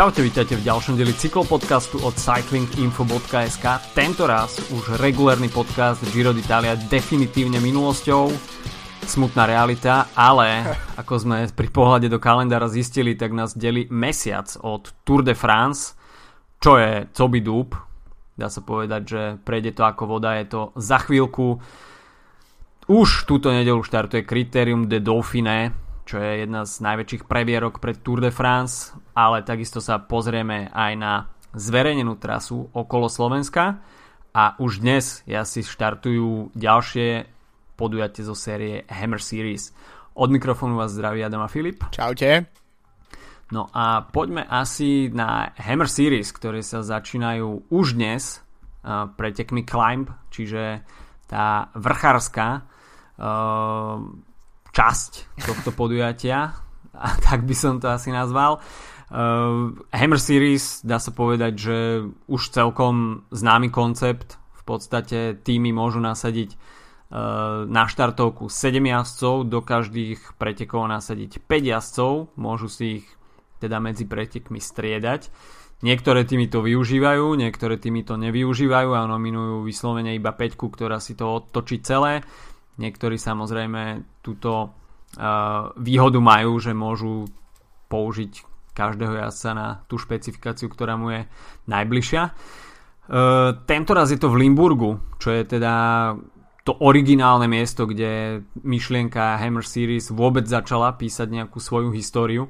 Čaute, vítajte v ďalšom dieli cyklopodcastu od cyclinginfo.sk. Tento raz už regulárny podcast Giro d'Italia definitívne minulosťou. Smutná realita, ale ako sme pri pohľade do kalendára zistili, tak nás delí mesiac od Tour de France, čo je coby dúb. Dá sa povedať, že prejde to ako voda, je to za chvíľku. Už túto nedelu štartuje Criterium de Dauphiné, čo je jedna z najväčších previerok pred Tour de France, ale takisto sa pozrieme aj na zverejnenú trasu okolo Slovenska a už dnes asi štartujú ďalšie podujatie zo série Hammer Series. Od mikrofónu vás zdraví Adam a Filip. Čaute. No a poďme asi na Hammer Series, ktoré sa začínajú už dnes pretekmi Climb, čiže tá vrchárska časť tohto podujatia, a tak by som to asi nazval. Uh, Hammer Series, dá sa povedať, že už celkom známy koncept. V podstate týmy môžu nasadiť uh, na štartovku 7 jazdcov, do každých pretekov nasadiť 5 jazdcov, môžu si ich teda medzi pretekmi striedať. Niektoré týmy to využívajú, niektoré týmy to nevyužívajú a nominujú vyslovene iba 5, ktorá si to odtočí celé. Niektorí samozrejme túto uh, výhodu majú, že môžu použiť každého jazdca na tú špecifikáciu, ktorá mu je najbližšia. Uh, tento raz je to v Limburgu, čo je teda to originálne miesto, kde myšlienka Hammer Series vôbec začala písať nejakú svoju históriu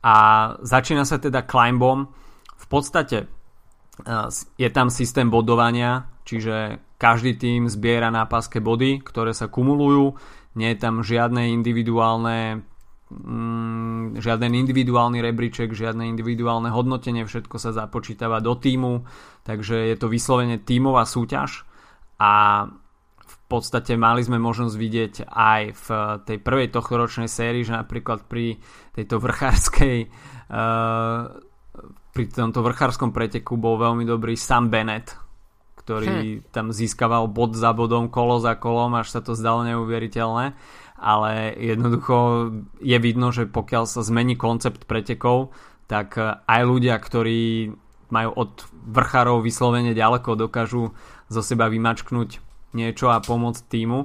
a začína sa teda climbom. V podstate uh, je tam systém bodovania, čiže každý tým zbiera na páske body, ktoré sa kumulujú. Nie je tam žiadne individuálne mm, žiaden individuálny rebríček, žiadne individuálne hodnotenie, všetko sa započítava do týmu, takže je to vyslovene tímová súťaž. A v podstate mali sme možnosť vidieť aj v tej prvej tohtoročnej sérii, že napríklad pri tejto vrchárskej uh, pri tomto vrchárskom preteku bol veľmi dobrý Sam Bennett, ktorý hm. tam získaval bod za bodom, kolo za kolom, až sa to zdalo neuveriteľné. Ale jednoducho je vidno, že pokiaľ sa zmení koncept pretekov, tak aj ľudia, ktorí majú od vrchárov vyslovene ďaleko, dokážu zo seba vymačknúť niečo a pomôcť týmu.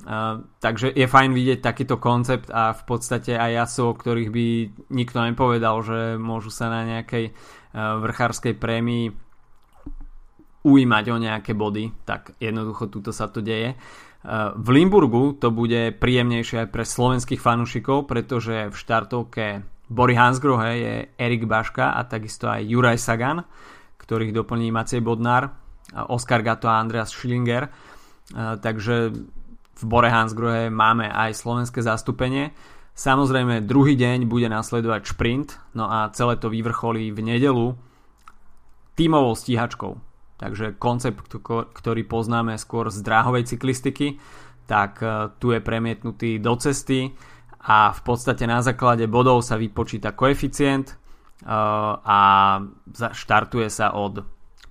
Uh, takže je fajn vidieť takýto koncept a v podstate aj jasov, o ktorých by nikto nepovedal, že môžu sa na nejakej uh, vrchárskej prémii ujímať o nejaké body, tak jednoducho tuto sa to deje. Uh, v Limburgu to bude príjemnejšie aj pre slovenských fanúšikov, pretože v štartovke Bory Hansgrohe je Erik Baška a takisto aj Juraj Sagan, ktorých doplní Macej Bodnár, Oskar Gato a Andreas Schillinger. Uh, takže v Bore Hansgrohe máme aj slovenské zastúpenie. Samozrejme, druhý deň bude nasledovať šprint, no a celé to vyvrcholí v nedelu tímovou stíhačkou Takže koncept, ktorý poznáme skôr z dráhovej cyklistiky, tak e, tu je premietnutý do cesty a v podstate na základe bodov sa vypočíta koeficient e, a štartuje sa od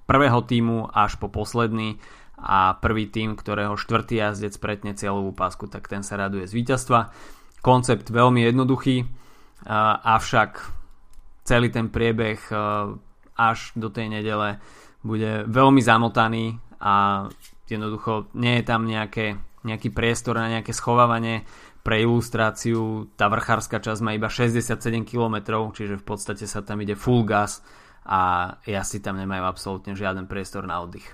prvého týmu až po posledný a prvý tým, ktorého štvrtý jazdec pretne cieľovú pásku, tak ten sa raduje z víťazstva. Koncept veľmi jednoduchý, e, avšak celý ten priebeh až do tej nedele bude veľmi zamotaný a jednoducho nie je tam nejaké, nejaký priestor na nejaké schovávanie pre ilustráciu tá vrchárska časť má iba 67 km, čiže v podstate sa tam ide full gas a si tam nemajú absolútne žiaden priestor na oddych.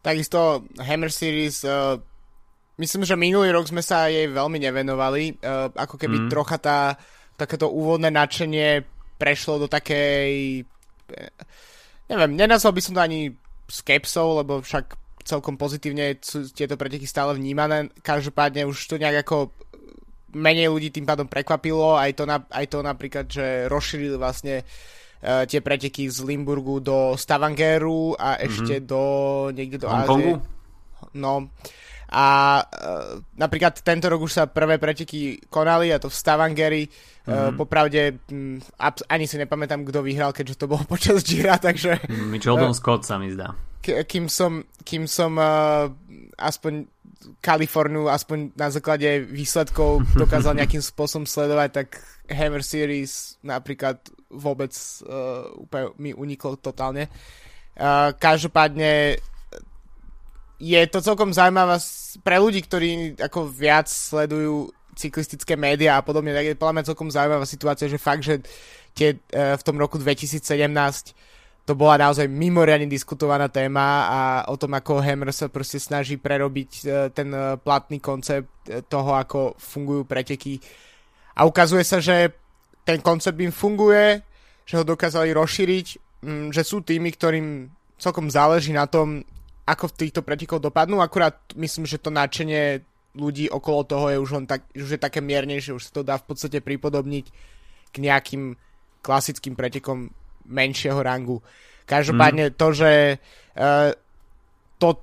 Takisto Hammer Series uh, myslím, že minulý rok sme sa jej veľmi nevenovali, uh, ako keby mm. trocha tá takéto úvodné nadšenie prešlo do takej neviem, nenazval by som to ani skepsou, lebo však celkom pozitívne sú tieto preteky stále vnímané. Každopádne už to nejak ako menej ľudí tým pádom prekvapilo, aj to, na, aj to napríklad, že rozšírili vlastne uh, tie preteky z Limburgu do Stavangeru a ešte mm-hmm. do niekde do Ázie. No, a uh, napríklad tento rok už sa prvé preteky konali a to v Stavangeri. Mm-hmm. Uh, popravde um, ani si nepamätám, kto vyhral, keďže to bolo počas Gira, takže... Michelton uh, Scott sa mi zdá. Kým som, kým som uh, aspoň Kaliforniu aspoň na základe výsledkov dokázal nejakým spôsobom sledovať, tak Hammer Series napríklad vôbec uh, úplne mi uniklo totálne. Uh, každopádne je to celkom zaujímavé pre ľudí, ktorí ako viac sledujú cyklistické médiá a podobne, tak je podľa mňa celkom zaujímavá situácia, že fakt, že tie, uh, v tom roku 2017 to bola naozaj mimoriadne diskutovaná téma a o tom, ako Hammer sa proste snaží prerobiť uh, ten uh, platný koncept toho, ako fungujú preteky. A ukazuje sa, že ten koncept im funguje, že ho dokázali rozšíriť, že sú tými, ktorým celkom záleží na tom, ako v týchto pretekoch dopadnú, akurát myslím, že to nadšenie ľudí okolo toho je už len tak, už je také miernejšie, už sa to dá v podstate pripodobniť k nejakým klasickým pretekom menšieho rangu. Každopádne mm. to, že uh, to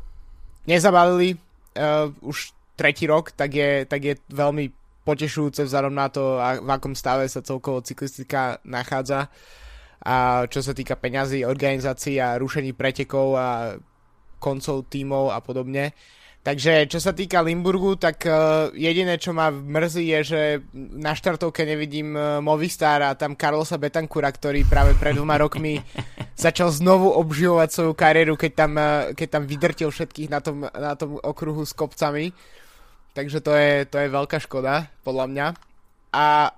nezabalili uh, už tretí rok, tak je, tak je veľmi potešujúce vzhľadom na to, v akom stave sa celkovo cyklistika nachádza. A čo sa týka peňazí, organizácií a rušení pretekov a koncov tímov a podobne. Takže čo sa týka Limburgu, tak uh, jediné, čo ma mrzí, je, že na štartovke nevidím uh, Movistar a tam Carlosa Betancura, ktorý práve pred dvoma rokmi začal znovu obživovať svoju kariéru, keď tam, uh, keď tam vydrtil všetkých na tom, na tom okruhu s kopcami. Takže to je, to je veľká škoda, podľa mňa. A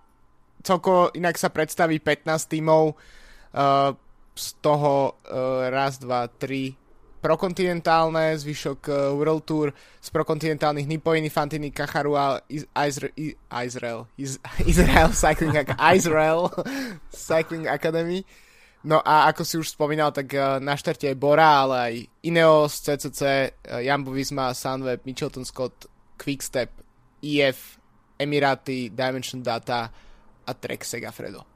celkovo inak sa predstaví 15 tímov, uh, z toho uh, raz, dva, tri, prokontinentálne, zvyšok uh, World Tour z prokontinentálnych Nipoiny, Fantini, Kacharu a Israel, Israel, Israel Cycling, Israel Cycling Academy. No a ako si už spomínal, tak uh, na štarte je Bora, ale aj Ineos, CCC, uh, Jambo Visma, Sunweb, Mitchelton Scott, Quickstep, EF, Emiraty, Dimension Data a Trek Segafredo.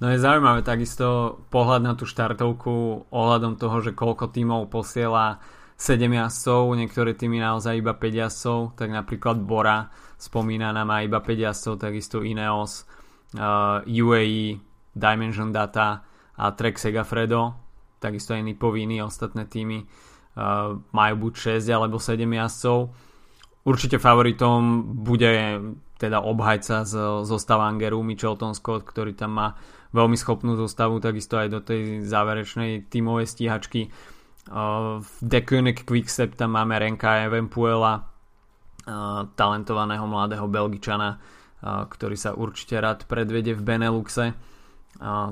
No je zaujímavé takisto pohľad na tú štartovku ohľadom toho, že koľko tímov posiela 7 jazdcov, niektoré týmy naozaj iba 5 jazdcov, tak napríklad Bora spomínaná má iba 5 jazdcov, takisto Ineos, uh, UAE, Dimension Data a Trek Segafredo, takisto aj Nipoviny, ostatné týmy uh, majú buď 6 alebo 7 jazdcov. Určite favoritom bude teda obhajca z, zo Stavangeru, Michelton Scott, ktorý tam má veľmi schopnú zostavu, takisto aj do tej záverečnej tímovej stíhačky. Uh, v König Quickstep tam máme Renka Evenpuela, uh, talentovaného mladého Belgičana, uh, ktorý sa určite rád predvede v Beneluxe,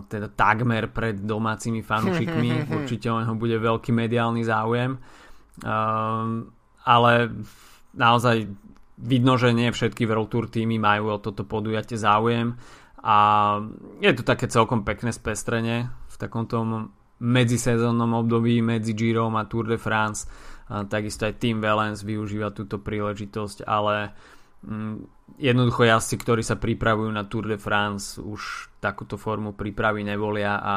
teda takmer pred domácimi fanúšikmi. Určite o neho bude veľký mediálny záujem. Ale naozaj vidno, že nie všetky World Tour týmy majú o toto podujatie záujem a je to také celkom pekné spestrenie v takomto medzisezónnom období medzi Girom a Tour de France. A takisto aj Team Valence využíva túto príležitosť ale mm, jednoducho jazdci, ktorí sa pripravujú na Tour de France už takúto formu prípravy nevolia a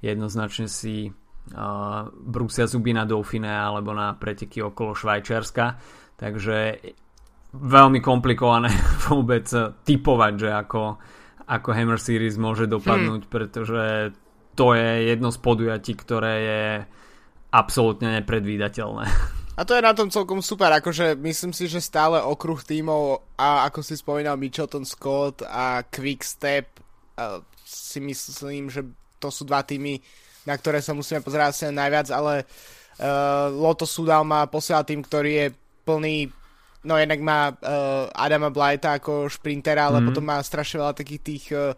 jednoznačne si uh, brúsia zuby na Dauphine alebo na preteky okolo Švajčiarska. Takže veľmi komplikované vôbec typovať, že ako ako Hammer Series môže dopadnúť, hmm. pretože to je jedno z podujatí, ktoré je absolútne nepredvídateľné. A to je na tom celkom super, akože myslím si, že stále okruh tímov a ako si spomínal Mitchelton Scott a Quickstep si myslím, že to sú dva týmy, na ktoré sa musíme pozerať asi najviac, ale uh, Lotto Sudal má posiaľ tým, ktorý je plný no jednak má uh, Adama Blighta ako šprintera, ale mm. potom má strašne veľa takých tých uh,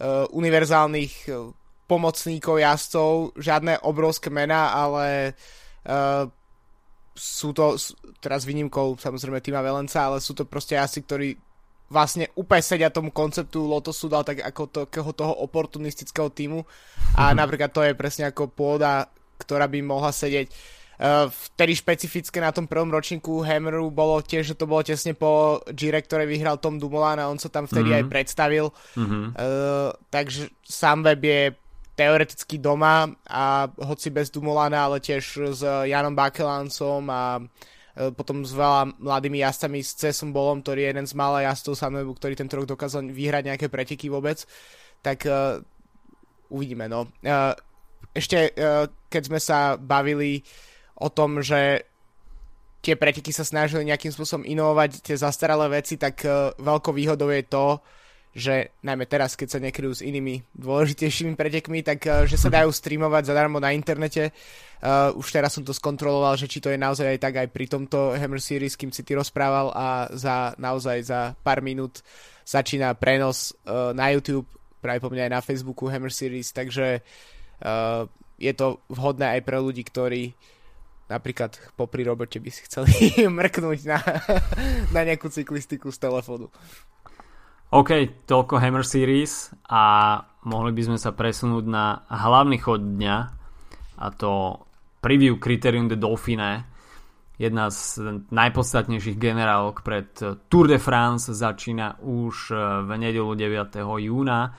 uh, univerzálnych uh, pomocníkov, jazdcov, žiadne obrovské mená, ale uh, sú to, teraz výnimkou samozrejme Tima Velenca, ale sú to proste jazdci, ktorí vlastne úplne sedia tomu konceptu Lotosu dal tak ako to, toho oportunistického týmu a mm-hmm. napríklad to je presne ako pôda, ktorá by mohla sedieť Uh, vtedy špecifické na tom prvom ročníku Hammeru bolo tiež, že to bolo tesne po Gire, ktoré vyhral Tom Dumoulin a on sa tam vtedy mm-hmm. aj predstavil. Mm-hmm. Uh, takže sám web je teoreticky doma a hoci bez Dumoulina, ale tiež s Janom Bakelancom a uh, potom s veľa mladými jazdcami s Cesom Bolom, ktorý je jeden z malých jazdcov Sunwebu, ktorý tento rok dokázal vyhrať nejaké preteky vôbec. Tak uh, uvidíme, no. Uh, ešte, uh, keď sme sa bavili uh, o tom, že tie preteky sa snažili nejakým spôsobom inovovať tie zastaralé veci, tak uh, veľkou výhodou je to, že najmä teraz, keď sa nekryjú s inými dôležitejšími pretekmi, tak uh, že sa dajú streamovať zadarmo na internete. Uh, už teraz som to skontroloval, že či to je naozaj aj tak aj pri tomto Hammer Series, kým si ty rozprával a za naozaj za pár minút začína prenos uh, na YouTube, práve po mňa aj na Facebooku Hammer Series, takže uh, je to vhodné aj pre ľudí, ktorí napríklad popri robote by si chceli mrknúť na, na nejakú cyklistiku z telefónu. OK, toľko Hammer Series a mohli by sme sa presunúť na hlavný chod dňa a to preview Criterium de Dauphine jedna z najpodstatnejších generálok pred Tour de France začína už v nedelu 9. júna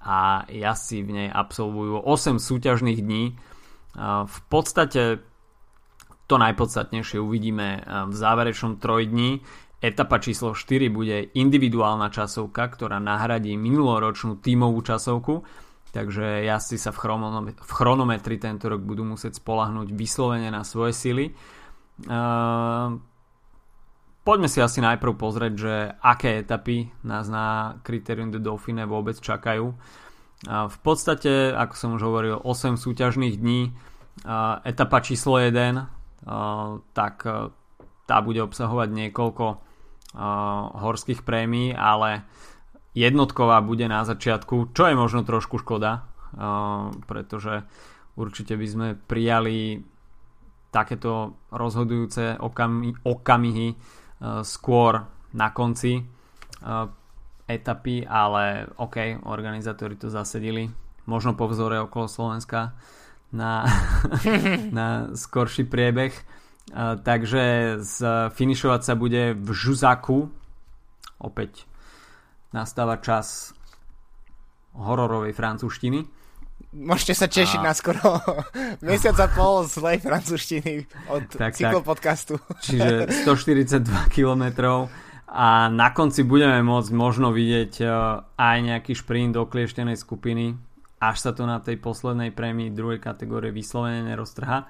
a jazdci v nej absolvujú 8 súťažných dní. V podstate to najpodstatnejšie uvidíme v záverečnom trojdni Etapa číslo 4 bude individuálna časovka, ktorá nahradí minuloročnú tímovú časovku, takže jazdci sa v, chronometri, v chronometri tento rok budú musieť spolahnúť vyslovene na svoje sily. Uh, poďme si asi najprv pozrieť, že aké etapy nás na Criterium de Dauphine vôbec čakajú. Uh, v podstate, ako som už hovoril, 8 súťažných dní. Uh, etapa číslo 1, tak tá bude obsahovať niekoľko horských prémií, ale jednotková bude na začiatku, čo je možno trošku škoda, pretože určite by sme prijali takéto rozhodujúce okami, okamihy skôr na konci etapy, ale OK, organizátori to zasedili, možno po vzore okolo Slovenska na, na skorší priebeh takže finišovať sa bude v Žuzaku. Opäť nastáva čas hororovej francúzštiny. Môžete sa tešiť a... na skoro mesiac a pol zlej francúzštiny od tak, cyklopodcastu. Čiže 142 km a na konci budeme môcť možno vidieť e, aj nejaký šprint do klieštenej skupiny, až sa to na tej poslednej prémii druhej kategórie vyslovene neroztrha.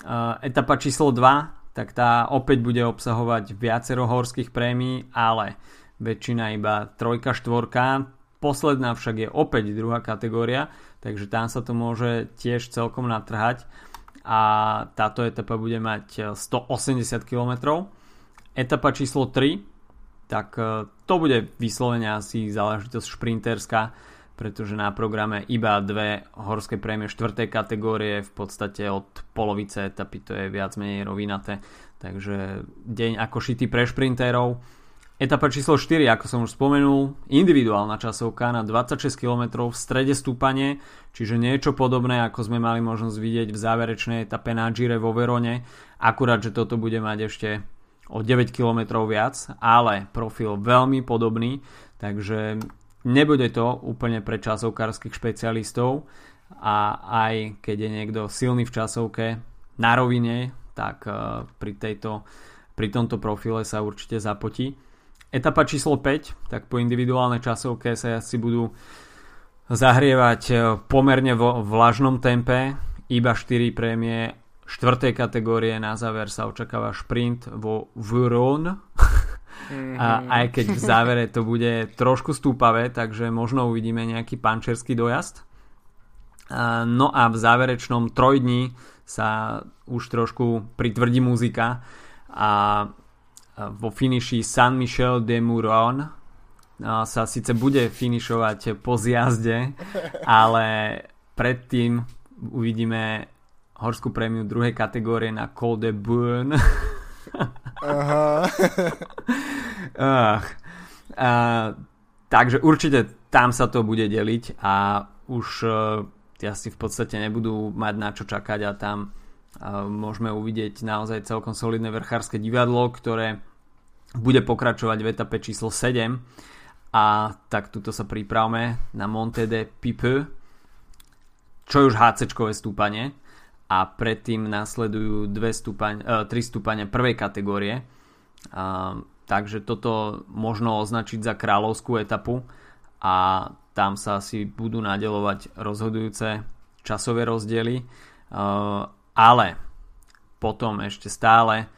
Uh, etapa číslo 2, tak tá opäť bude obsahovať viacero horských prémií, ale väčšina iba trojka, štvorka. Posledná však je opäť druhá kategória, takže tam sa to môže tiež celkom natrhať a táto etapa bude mať 180 km. Etapa číslo 3, tak uh, to bude vyslovene asi záležitosť šprinterská pretože na programe iba dve horské prémie štvrtej kategórie v podstate od polovice etapy to je viac menej rovinaté. Takže deň ako šitý pre šprintérov. Etapa číslo 4 ako som už spomenul individuálna časovka na 26 km v strede stúpanie čiže niečo podobné ako sme mali možnosť vidieť v záverečnej etape na Gire vo Verone. Akurát že toto bude mať ešte o 9 km viac ale profil veľmi podobný takže Nebude to úplne pre časovkárskych špecialistov a aj keď je niekto silný v časovke na rovine, tak e, pri, tejto, pri tomto profile sa určite zapotí. Etapa číslo 5, tak po individuálnej časovke sa asi budú zahrievať e, pomerne vo vlažnom tempe, iba 4 prémie 4. kategórie, na záver sa očakáva šprint vo Vuron Mm-hmm. A aj keď v závere to bude trošku stúpavé, takže možno uvidíme nejaký pančerský dojazd. No a v záverečnom trojdni sa už trošku pritvrdí muzika a vo finiši San Michel de Mouron sa síce bude finišovať po zjazde, ale predtým uvidíme horskú prémiu druhej kategórie na Col de Bourne Ach. A, takže určite tam sa to bude deliť a už uh, asi v podstate nebudú mať na čo čakať a tam uh, môžeme uvidieť naozaj celkom solidné vrchárske divadlo, ktoré bude pokračovať v etape číslo 7 a tak tuto sa pripravme na Monte de Pipe. Čo je už HC-čkové stúpanie a predtým nasledujú 2 stupaň, uh, 3 stupane prvej kategórie. Uh, takže toto možno označiť za kráľovskú etapu a tam sa asi budú nadelovať rozhodujúce časové rozdiely. Uh, ale potom ešte stále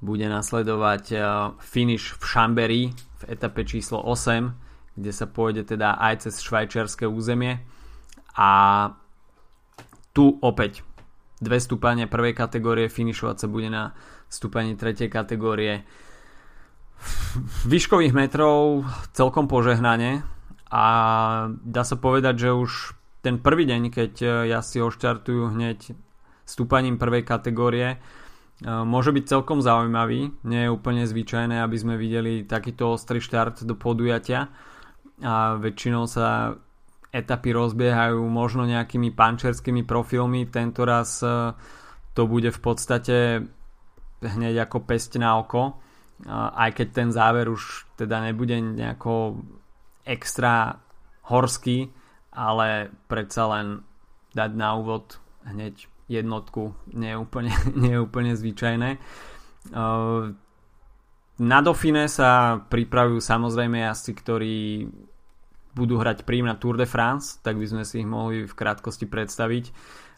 bude nasledovať finish v Chambéry v etape číslo 8, kde sa pôjde teda aj cez švajčiarske územie a tu opäť dve stúpania prvej kategórie, finišovať sa bude na stúpaní tretej kategórie výškových metrov celkom požehnanie a dá sa povedať, že už ten prvý deň, keď ja si oštartujú hneď stúpaním prvej kategórie, môže byť celkom zaujímavý. Nie je úplne zvyčajné, aby sme videli takýto ostrý štart do podujatia a väčšinou sa etapy rozbiehajú možno nejakými pančerskými profilmi. Tento raz e, to bude v podstate hneď ako pesť na oko. Aj keď ten záver už teda nebude nejako extra horský, ale predsa len dať na úvod hneď jednotku nie je úplne, nie je úplne zvyčajné. Na Dauphine sa pripravujú samozrejme jazdci, ktorí budú hrať prím na Tour de France, tak by sme si ich mohli v krátkosti predstaviť.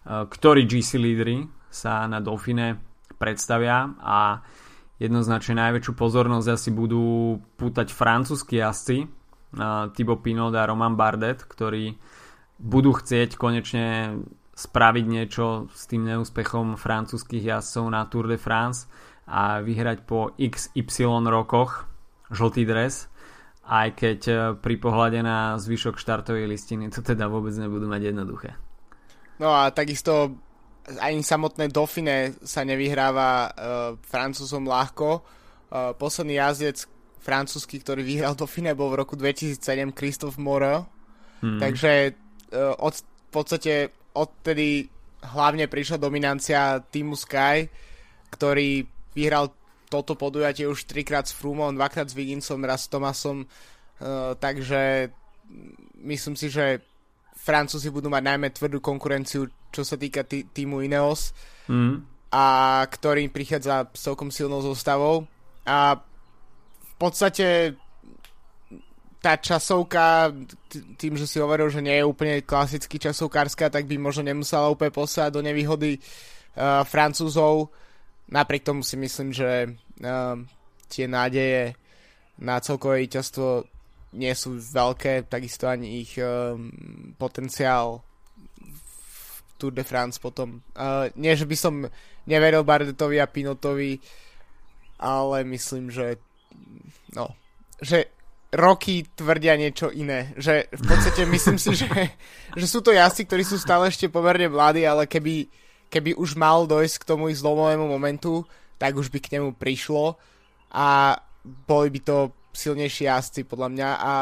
Ktorí GC lídry sa na Dauphine predstavia a jednoznačne najväčšiu pozornosť asi budú pútať francúzski jazdci Thibaut Pinot a Roman Bardet, ktorí budú chcieť konečne spraviť niečo s tým neúspechom francúzskych jazdcov na Tour de France a vyhrať po XY rokoch žltý dres, aj keď e, pri pohľade na zvyšok štartovej listiny to teda vôbec nebudú mať jednoduché. No a takisto ani samotné Dauphine sa nevyhráva uh, Francúzom ľahko. Uh, posledný jazdec francúzsky, ktorý vyhral Dauphine bol v roku 2007 Christophe Moreau. Hmm. Takže uh, od, v podstate odtedy hlavne prišla dominancia týmu Sky, ktorý vyhral toto podujatie už trikrát s Frumom, dvakrát s Viginsom, raz s Tomasom, uh, takže myslím si, že Francúzi budú mať najmä tvrdú konkurenciu, čo sa týka tý, týmu Ineos, mm. a ktorý prichádza s celkom silnou zostavou. A v podstate tá časovka, tým, že si hovoril, že nie je úplne klasicky časovkárska, tak by možno nemusela úplne poslať do nevýhody uh, Francúzov. Napriek tomu si myslím, že uh, tie nádeje na celkové víťazstvo nie sú veľké, takisto ani ich uh, potenciál v Tour de France potom. Uh, nie, že by som neveril Bardetovi a Pinotovi, ale myslím, že no, že roky tvrdia niečo iné. Že v podstate myslím si, že, že sú to jazdci, ktorí sú stále ešte pomerne mladí, ale keby, keby už mal dojsť k tomu ich zlomovému momentu, tak už by k nemu prišlo a boli by to silnejší jazdci podľa mňa. A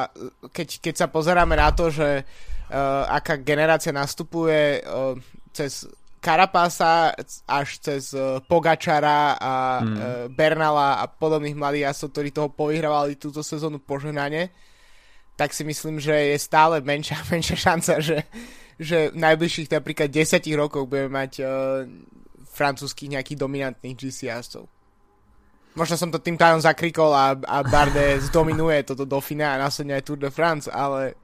keď, keď sa pozeráme na to, že uh, aká generácia nastupuje uh, cez Karapasa až cez uh, Pogačara a uh, Bernala a podobných mladých jazdcov, ktorí toho povyhrávali túto sezónu požehnanie, tak si myslím, že je stále menšia, menšia šanca, že, že v najbližších napríklad 10 rokoch budeme mať uh, francúzských nejakých dominantných GC jazdcov. Možno som to tým tajom zakrikol a, a Barde zdominuje toto Dauphine a následne aj Tour de France, ale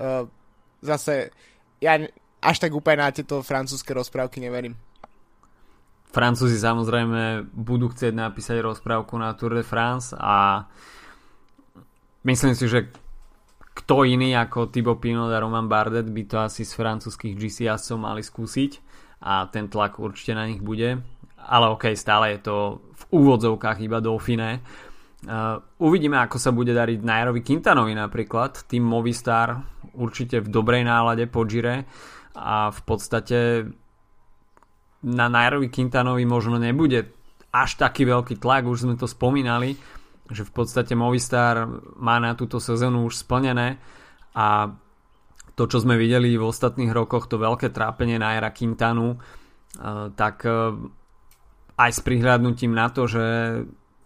uh, zase ja až tak úplne na tieto francúzske rozprávky neverím. Francúzi samozrejme budú chcieť napísať rozprávku na Tour de France a myslím si, že kto iný ako Thibaut Pinot a Roman Bardet by to asi z francúzských GC mali skúsiť a ten tlak určite na nich bude. Ale ok, stále je to v úvodzovkách iba Dauphine. Uh, uvidíme, ako sa bude dariť Nairovi Quintanovi napríklad. Tým Movistar určite v dobrej nálade po Gire a v podstate na Nairobi Quintanovi možno nebude až taký veľký tlak, už sme to spomínali, že v podstate Movistar má na túto sezónu už splnené a to, čo sme videli v ostatných rokoch, to veľké trápenie Naira Quintanu, eh, tak eh, aj s prihľadnutím na to, že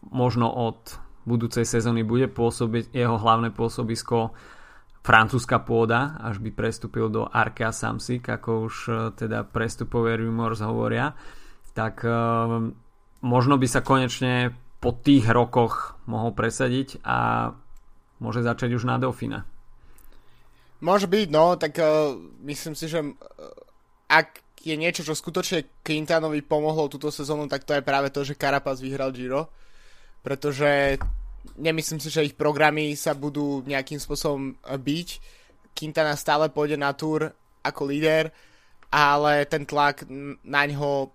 možno od budúcej sezóny bude pôsobiť jeho hlavné pôsobisko francúzska pôda, až by prestúpil do Arkea Samsic, ako už e, teda prestupové rumors hovoria, tak možno by sa konečne po tých rokoch mohol presadiť a môže začať už na Dauphine. Môže byť, no, tak uh, myslím si, že uh, ak je niečo, čo skutočne Quintanovi pomohlo túto sezónu, tak to je práve to, že Carapaz vyhral Giro. Pretože nemyslím si, že ich programy sa budú nejakým spôsobom byť. Quintana stále pôjde na túr ako líder, ale ten tlak na ňo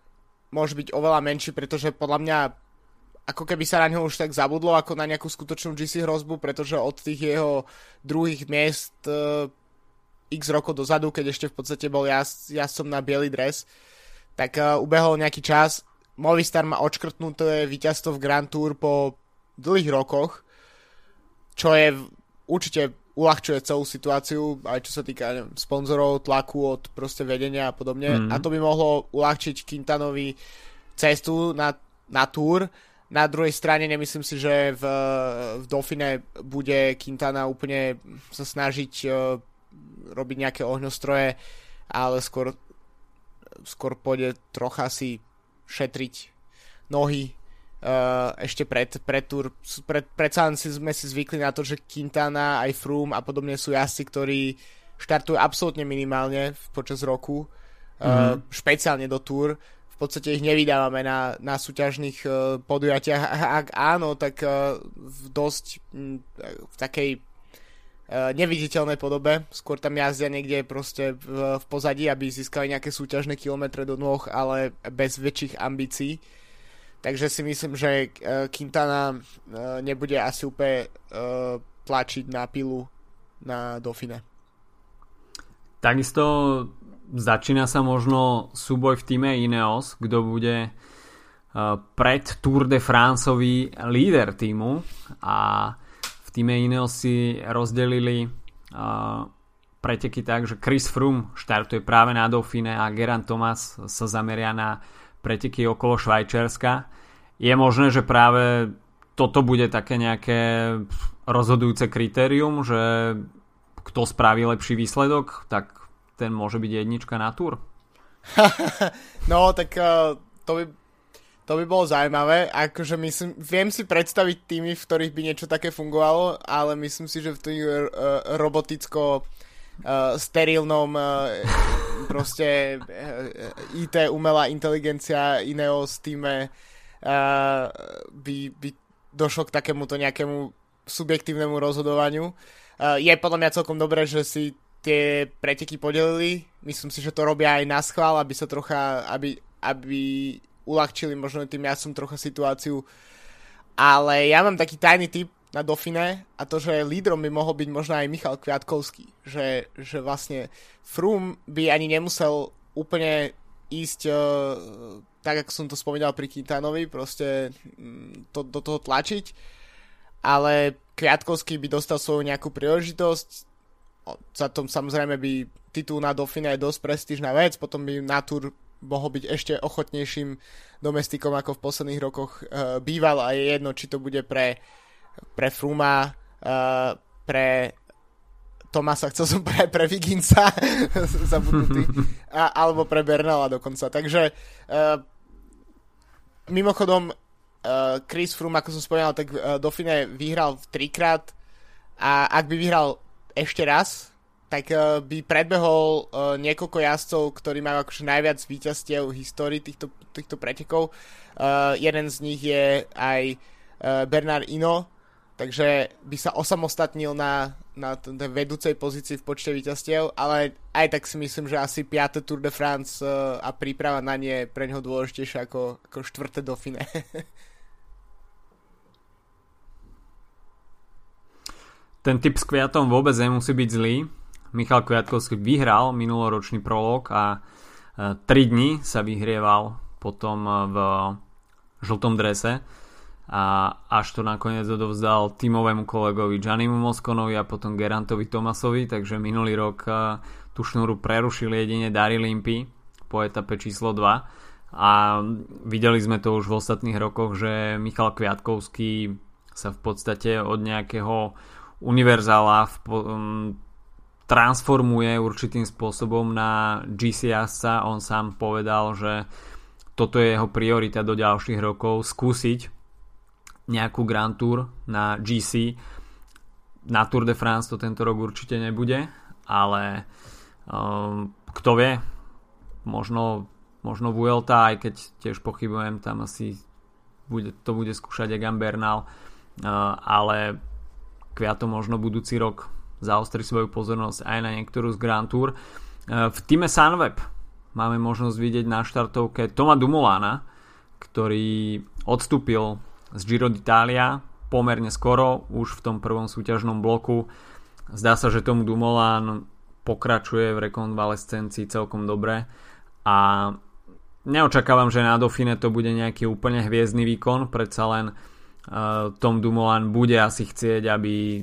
môže byť oveľa menší, pretože podľa mňa ako keby sa na ňo už tak zabudlo ako na nejakú skutočnú GC hrozbu, pretože od tých jeho druhých miest uh, x rokov dozadu, keď ešte v podstate bol jazd, jazdcom na biely dres, tak uh, ubehol nejaký čas. Movistar má odškrtnuté víťazstvo v Grand Tour po dlhých rokoch, čo je určite uľahčuje celú situáciu, aj čo sa týka neviem, sponzorov, tlaku od proste vedenia a podobne. Mm. A to by mohlo uľahčiť Quintanovi cestu na, na túr na druhej strane nemyslím si, že v, v Dauphine bude Quintana úplne sa snažiť uh, robiť nejaké ohňostroje, ale skôr, skôr pôjde trocha si šetriť nohy uh, ešte pred, pred túr. Pred, predsa si sme si zvykli na to, že Quintana, aj Froome a podobne sú jazdci, ktorí štartujú absolútne minimálne počas roku, mm-hmm. uh, špeciálne do túr v podstate ich nevydávame na, na súťažných uh, podujatiach. Ak áno, tak uh, v dosť m, v takej uh, neviditeľnej podobe. Skôr tam jazdia niekde proste v, v pozadí, aby získali nejaké súťažné kilometre do nôh, ale bez väčších ambícií. Takže si myslím, že uh, Quintana nebude asi úplne uh, tlačiť na pilu na Dauphine. Takisto začína sa možno súboj v týme Ineos, kto bude e, pred Tour de Franceový líder týmu a v týme Ineos si rozdelili e, preteky tak, že Chris Froome štartuje práve na Dauphine a Geran Thomas sa zameria na preteky okolo Švajčiarska. Je možné, že práve toto bude také nejaké rozhodujúce kritérium, že kto spraví lepší výsledok, tak ten môže byť jednička na túr? no, tak uh, to by to by bolo zaujímavé, akože myslím, viem si predstaviť týmy, v ktorých by niečo také fungovalo, ale myslím si, že v tým uh, roboticko uh, sterilnom uh, proste uh, IT, umelá inteligencia iného týme uh, by, by došlo k takémuto nejakému subjektívnemu rozhodovaniu. Uh, je podľa mňa celkom dobré, že si tie preteky podelili. Myslím si, že to robia aj na schvál, aby sa trocha, aby, aby uľahčili možno tým som trocha situáciu. Ale ja mám taký tajný tip na Dofine a to, že lídrom by mohol byť možno aj Michal Kviatkovský. Že, že vlastne Froome by ani nemusel úplne ísť uh, tak, ako som to spomínal pri Quintanovi, proste mm, to, do toho tlačiť, ale Kviatkovský by dostal svoju nejakú príležitosť, za tom samozrejme by titul na Dauphine je dosť prestížna vec, potom by na Tour mohol byť ešte ochotnejším domestikom ako v posledných rokoch uh, býval a je jedno, či to bude pre, pre Fruma, uh, pre Tomasa, chcel som pre, pre Viginca zabudnutý, a, alebo pre Bernala dokonca. Takže uh, mimochodom uh, Chris Froome, ako som spomínal, tak uh, Dauphine vyhral trikrát a ak by vyhral ešte raz, tak uh, by predbehol uh, niekoľko jazdcov, ktorí majú akože najviac víťazstiev v histórii týchto, týchto pretekov. Uh, jeden z nich je aj Bernard Ino, takže by sa osamostatnil na, na tej vedúcej pozícii v počte víťazstiev, ale aj tak si myslím, že asi 5. Tour de France a príprava na nie je pre neho dôležitejšia ako, ako 4. Dauphine. Ten typ s Kviatom vôbec nemusí byť zlý. Michal Kviatkovský vyhral minuloročný prolog a 3 e, dní sa vyhrieval potom e, v žltom drese a až to nakoniec odovzdal tímovému kolegovi Giannimu Moskonovi a potom Gerantovi Tomasovi, takže minulý rok e, tú šnúru prerušil jedine Dari Limpy po etape číslo 2 a videli sme to už v ostatných rokoch, že Michal Kviatkovský sa v podstate od nejakého univerzála v, um, transformuje určitým spôsobom na GC jazdca. On sám povedal, že toto je jeho priorita do ďalších rokov, skúsiť nejakú Grand Tour na GC. Na Tour de France to tento rok určite nebude, ale um, kto vie, možno, možno Vuelta, aj keď tiež pochybujem, tam asi bude, to bude skúšať Egan Bernal, ale Kviato možno budúci rok zaostri svoju pozornosť aj na niektorú z Grand Tour. V týme Sunweb máme možnosť vidieť na štartovke Toma Dumolana, ktorý odstúpil z Giro d'Italia pomerne skoro, už v tom prvom súťažnom bloku. Zdá sa, že Tom Dumoulin pokračuje v rekonvalescencii celkom dobre a neočakávam, že na Dauphine to bude nejaký úplne hviezdny výkon, predsa len uh, Tom Dumoulin bude asi chcieť, aby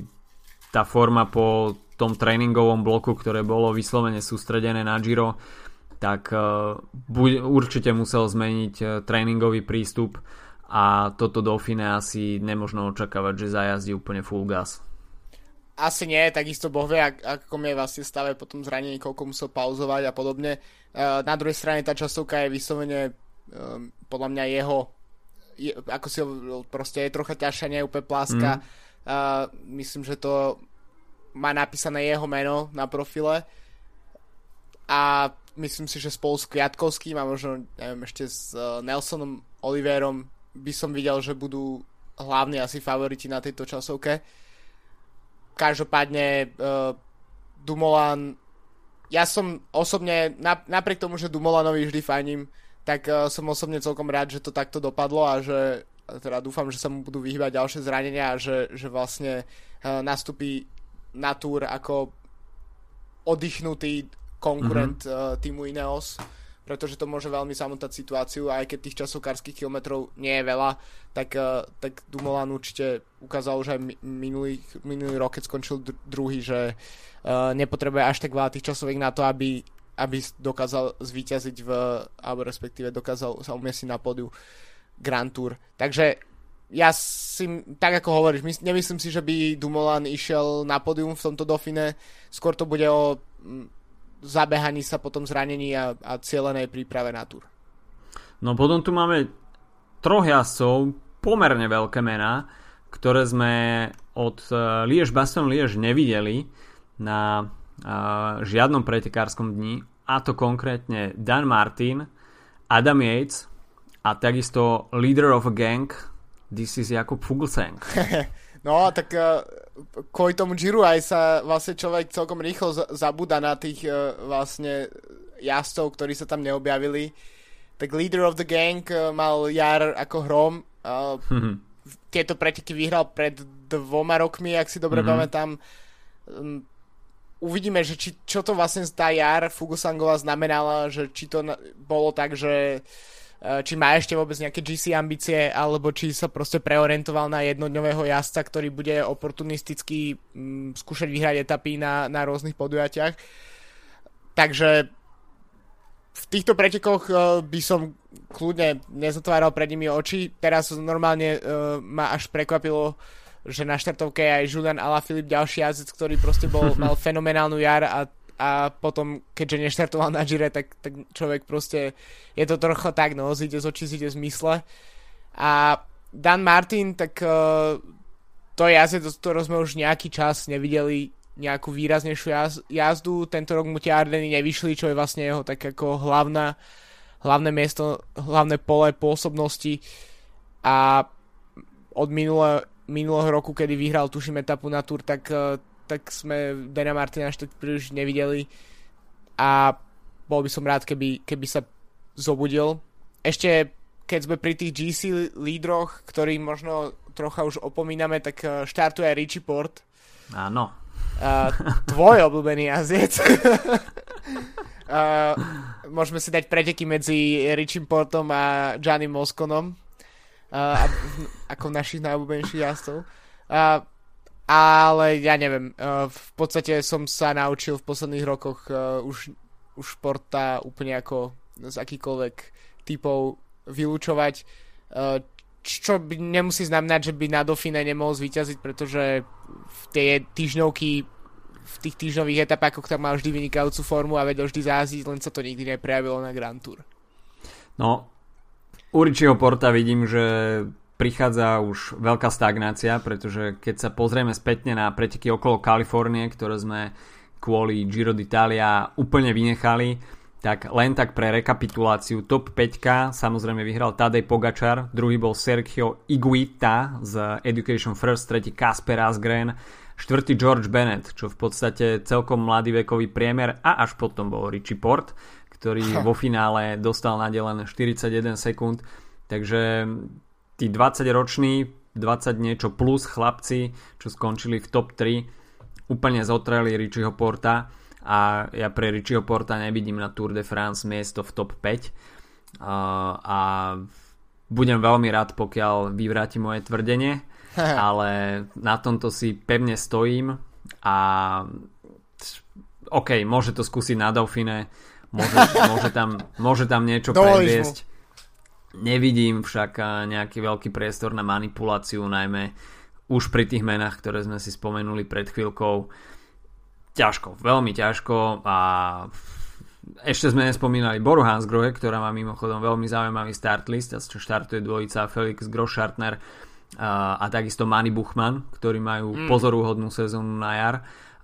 tá forma po tom tréningovom bloku, ktoré bolo vyslovene sústredené na Giro, tak buď, určite musel zmeniť uh, tréningový prístup a toto Dauphine asi nemožno očakávať, že zajazdí úplne full gas. Asi nie, takisto Boh vie, ak, ako je vlastne stave potom zranení, koľko musel pauzovať a podobne. Na druhej strane tá časovka je vyslovene podľa mňa jeho je, ako si proste je trocha ťažšia, nie je úplne pláska. Mm. Uh, myslím, že to má napísané jeho meno na profile a myslím si, že spolu s Kviatkovským a možno neviem, ešte s uh, Nelsonom Oliverom by som videl, že budú hlavní asi favoriti na tejto časovke. Každopádne uh, Dumoulin ja som osobne, napriek tomu, že Dumolanovi vždy fajním, tak uh, som osobne celkom rád, že to takto dopadlo a že teda dúfam, že sa mu budú vyhýbať ďalšie zranenia a že, že vlastne uh, nastúpi na túr ako oddychnutý konkurent mm-hmm. uh, týmu Ineos pretože to môže veľmi samotať situáciu a aj keď tých časokárskych kilometrov nie je veľa, tak, uh, tak Dumoulin určite ukázal už aj minulý, minulý rok, keď skončil dr- druhý, že uh, nepotrebuje až tak veľa tých časoviek na to, aby, aby dokázal zvíťaziť v, alebo respektíve dokázal sa umiestniť na pódiu Grand Tour. Takže ja si, tak ako hovoríš, my, nemyslím si, že by Dumoulin išiel na pódium v tomto Dauphine, skôr to bude o zabehaní sa potom zranení a, a cieľenej príprave na túr. No potom tu máme troch jazdcov, pomerne veľké mená, ktoré sme od uh, Liež Baston Liež nevideli na žiadnom pretekárskom dni a to konkrétne Dan Martin, Adam Yates a takisto Leader of a Gang This is Jakub Fuglsang. no, tak uh, kvôli tomu Giro aj sa vlastne človek celkom rýchlo zabúda na tých uh, vlastne jazdcov, ktorí sa tam neobjavili. Tak Leader of the Gang uh, mal jar ako hrom. Uh, tieto preteky vyhral pred dvoma rokmi, ak si dobre mm-hmm. pamätám. Uvidíme, že či, čo to vlastne tá jar Fugusangova znamenala, že či to bolo tak, že Eh, či má ešte vôbec nejaké GC ambície, alebo či sa proste preorientoval na jednodňového jazdca, ktorý bude oportunisticky mm, skúšať vyhrať etapy na, na rôznych podujatiach. Takže v týchto pretekoch uh, by som kľudne nezatváral pred nimi oči. Teraz normálne uh, ma až prekvapilo, že na štartovke je aj Julian Alaphilippe ďalší jazdec, ktorý proste bol, mal fenomenálnu jar a a potom, keďže neštartoval na Gire, tak, tak človek proste je to trochu tak, no, zíde z očí, zíde z mysle. A Dan Martin, tak uh, to je jazdec, do ktorého sme už nejaký čas nevideli nejakú výraznejšiu jaz- jazdu. Tento rok mu tie Ardeny nevyšli, čo je vlastne jeho tak ako hlavná, hlavné miesto, hlavné pole pôsobnosti. A od minulé, minulého roku, kedy vyhral, tuším, etapu na Tour, tak uh, tak sme Dana Martina až tak príliš nevideli a bol by som rád, keby, keby sa zobudil. Ešte keď sme pri tých GC lídroch, ktorých možno trocha už opomíname, tak eh, štartuje aj Richie Port. Áno. Uh, tvoj obľúbený jazdec. uh, môžeme si dať preteky medzi Richie Portom a Gianni Moskonom uh, ako našich najobľúbenejších jazdcov. Uh, ale ja neviem, uh, v podstate som sa naučil v posledných rokoch uh, už, už športa úplne ako z akýkoľvek typov vylúčovať, uh, čo by nemusí znamenať, že by na Dauphine nemohol zvíťaziť, pretože v tie týždňovky v tých týždňových etapách tam mal vždy vynikajúcu formu a vedel vždy záziť, len sa to nikdy neprejavilo na Grand Tour. No, Uričiho Porta vidím, že prichádza už veľká stagnácia, pretože keď sa pozrieme spätne na preteky okolo Kalifornie, ktoré sme kvôli Giro d'Italia úplne vynechali, tak len tak pre rekapituláciu top 5 samozrejme vyhral Tadej Pogačar, druhý bol Sergio Iguita z Education First, tretí Kasper Asgren, štvrtý George Bennett, čo v podstate celkom mladý vekový priemer a až potom bol Richie Port, ktorý vo finále dostal na len 41 sekúnd, takže tí 20 roční 20 niečo plus chlapci, čo skončili v top 3, úplne zotreli Richieho Porta a ja pre Richieho Porta nevidím na Tour de France miesto v top 5 a budem veľmi rád, pokiaľ vyvráti moje tvrdenie, ale na tomto si pevne stojím a OK, môže to skúsiť na Dauphine, môže, môže, tam, môže tam niečo predviesť. Nevidím však nejaký veľký priestor na manipuláciu, najmä už pri tých menách, ktoré sme si spomenuli pred chvíľkou ťažko, veľmi ťažko a ešte sme nespomínali Boru Hansgrohe, ktorá má mimochodom veľmi zaujímavý start list, čo štartuje dvojica Felix Groschartner a, a takisto Manny Buchmann, ktorí majú mm. pozorúhodnú sezónu na jar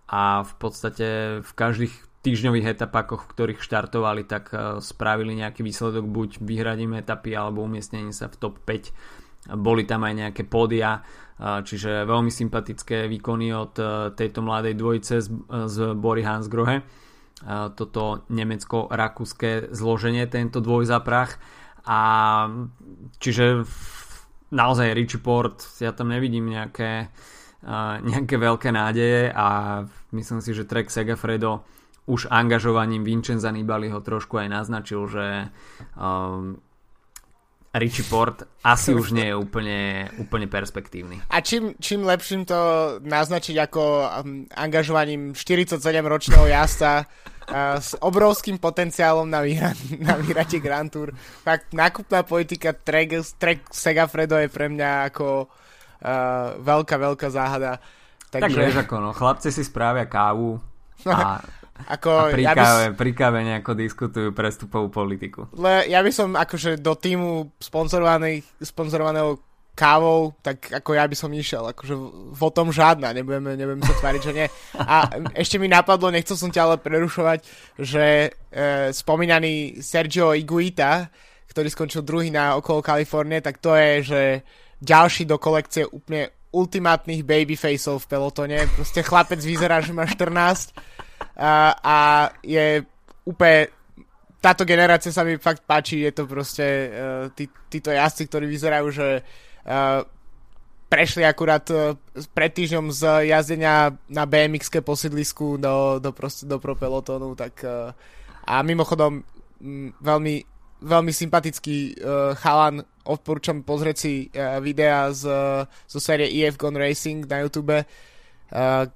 a v podstate v každých týždňových etapách, v ktorých štartovali, tak spravili nejaký výsledok buď vyhradím etapy alebo umiestnenie sa v top 5. Boli tam aj nejaké pódia čiže veľmi sympatické výkony od e, tejto mladej dvojice z, Bory Hansgrohe toto nemecko-rakúske zloženie, tento dvojzaprach a čiže naozaj Richie ja tam nevidím nejaké, nejaké veľké nádeje a myslím si, že Trek Segafredo už angažovaním Vincenza Nibali ho trošku aj naznačil, že um, Richie Port asi už nie je úplne, úplne perspektívny. A čím, čím lepším to naznačiť ako um, angažovaním 47-ročného jazda uh, s obrovským potenciálom na, výhra, na výhrate Grand Tour. Fakt, nákupná politika Trek, Trek Segafredo je pre mňa ako uh, veľká, veľká záhada. Takže... Tak vieš ako, no, chlapci si správia kávu a Ako, a pri, ja káve, by... pri káve nejako diskutujú prestupovú politiku. Le, ja by som akože do týmu sponzorovaného kávou, tak ako ja by som išiel, akože o tom žiadna, nebudeme, nebudeme sa tváriť, že nie. A ešte mi napadlo, nechcel som ťa ale prerušovať, že e, spomínaný Sergio Iguita, ktorý skončil druhý na okolo Kalifornie, tak to je, že ďalší do kolekcie úplne ultimátnych babyfaceov v pelotone. Proste chlapec vyzerá, že má 14 a, a je úplne táto generácia sa mi fakt páči, je to proste uh, tí, títo jazdci, ktorí vyzerajú, že uh, prešli akurát uh, pred týždňom z jazdenia na BMX posidlisku do, do, proste, do pro pelotónu, tak uh, a mimochodom m, veľmi, veľmi sympatický uh, chalan, odporúčam pozrieť si uh, videa z, zo série EF Gone Racing na YouTube, uh,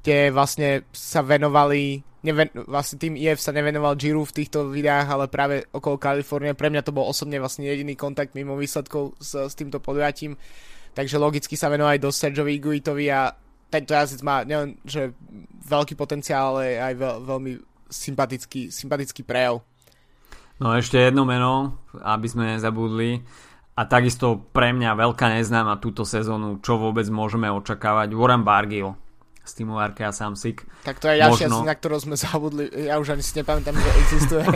kde vlastne sa venovali neven, vlastne tým IF sa nevenoval Giro v týchto videách, ale práve okolo Kalifornie. Pre mňa to bol osobne vlastne jediný kontakt mimo výsledkov s, s týmto podujatím. Takže logicky sa venoval aj do Sergiovi Iguitovi a tento jazdec má neviem, že veľký potenciál, ale aj veľ, veľmi sympatický, sympatický prejav. No ešte jedno meno, aby sme nezabudli. A takisto pre mňa veľká neznáma túto sezónu, čo vôbec môžeme očakávať. Warren Bargill z týmu Arkea Samsic. Tak to je ďalšia Možno... na ktorú sme zabudli. Ja už ani si nepamätám, že existuje.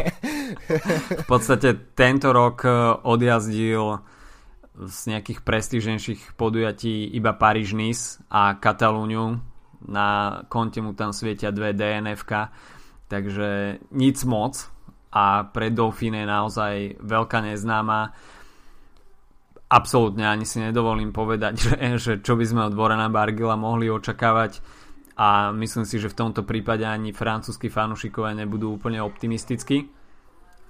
v podstate tento rok e, odjazdil z nejakých prestíženších podujatí iba Paríž-Nice a Katalúňu. Na konte mu tam svietia dve DNFK, takže nic moc a pre Dauphine je naozaj veľká neznáma absolútne ani si nedovolím povedať, že, že čo by sme od Borana Bargila mohli očakávať a myslím si, že v tomto prípade ani francúzskí fanúšikovia nebudú úplne optimistickí.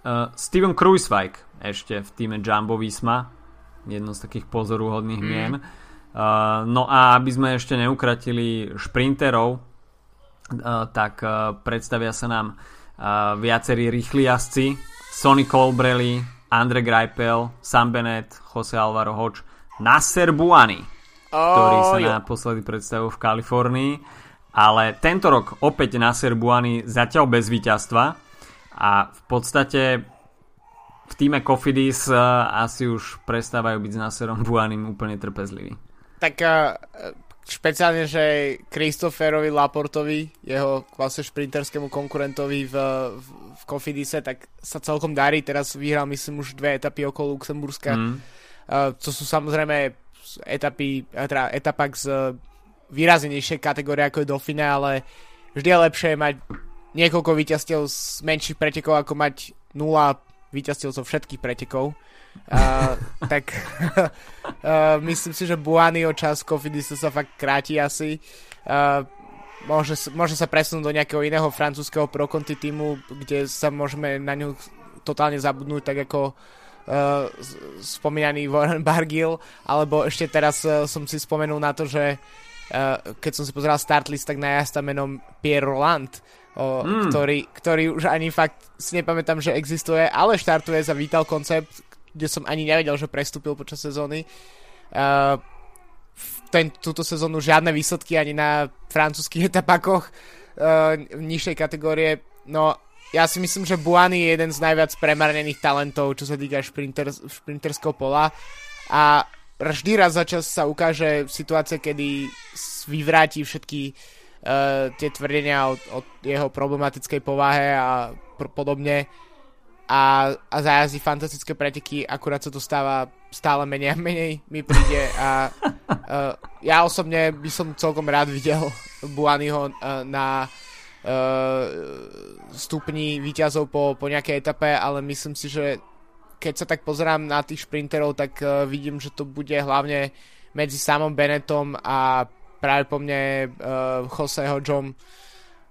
Uh, Steven Kruiswijk ešte v týme Jumbo Visma, jedno z takých pozoruhodných mm. mien. Uh, no a aby sme ešte neukratili šprinterov, uh, tak uh, predstavia sa nám uh, viacerí rýchli jazdci. Sonny Colbrelli, Andre Greipel, Sam Bennett, Jose Alvaro Hodge, Nasser Buani, ktorý sa naposledy predstavil v Kalifornii. Ale tento rok opäť na Serbuany zatiaľ bez víťazstva. A v podstate v týme Kofidis uh, asi už prestávajú byť s Nasserom Buanim úplne trpezliví. Tak uh, špeciálne, že Kristoferovi Laportovi, jeho vlastne šprinterskému konkurentovi v, v, v Kofidise, tak sa celkom darí. Teraz vyhral, myslím, už dve etapy okolo Luxemburska. Mm. Uh, to sú samozrejme etapy, teda etapak z výraznejšej kategórie ako je Dauphine, ale vždy je lepšie mať niekoľko víťazstiev z menších pretekov, ako mať nula víťazstiev zo všetkých pretekov. Uh, tak uh, myslím si, že Buanio čas Kofidisa sa fakt kráti asi. Uh, môže, môže sa presunúť do nejakého iného francúzského prokonty týmu, kde sa môžeme na ňu totálne zabudnúť, tak ako uh, spomínaný Warren Bargill, alebo ešte teraz uh, som si spomenul na to, že uh, keď som si pozeral start list, tak na jazda menom Pierre Roland, o, mm. ktorý, ktorý už ani fakt si nepamätám, že existuje, ale štartuje za Vital Concept, kde som ani nevedel, že prestúpil počas sezóny. Uh, ten, túto sezónu žiadne výsledky ani na francúzských etapakoch uh, nižšej kategórie. No, ja si myslím, že Buany je jeden z najviac premarnených talentov, čo sa týka šprinter, šprinterského pola. A vždy raz za čas sa ukáže situácia, kedy vyvráti všetky uh, tie tvrdenia o, o jeho problematickej povahe a pr- podobne a, a zajazdí fantastické preteky, akurát sa to stáva stále menej a menej mi príde a uh, ja osobne by som celkom rád videl Buanyho uh, na uh, stupni výťazov po, po nejakej etape, ale myslím si, že keď sa tak pozerám na tých šprinterov, tak uh, vidím, že to bude hlavne medzi samom Benettom a práve po mne uh, Joseho John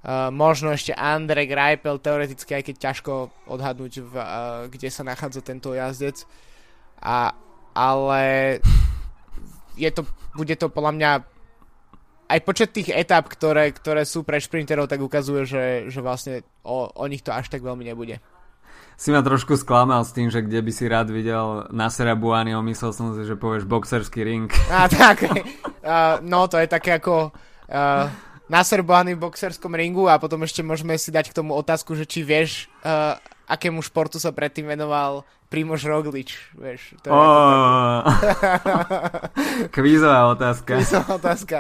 uh, možno ešte Andre Greipel teoreticky, aj keď ťažko odhadnúť, v, uh, kde sa nachádza tento jazdec. A, ale je to, bude to podľa mňa aj počet tých etap, ktoré, ktoré sú pre šprinterov, tak ukazuje, že, že vlastne o, o nich to až tak veľmi nebude si ma trošku sklamal s tým, že kde by si rád videl Nasera Buaniho, myslel som si, že povieš boxerský ring. A tak, uh, no to je také ako uh, Nasser Buani v boxerskom ringu a potom ešte môžeme si dať k tomu otázku, že či vieš, uh, akému športu sa predtým venoval Primož Roglič, vieš. To je oh. Kvízová otázka. Kvízová otázka.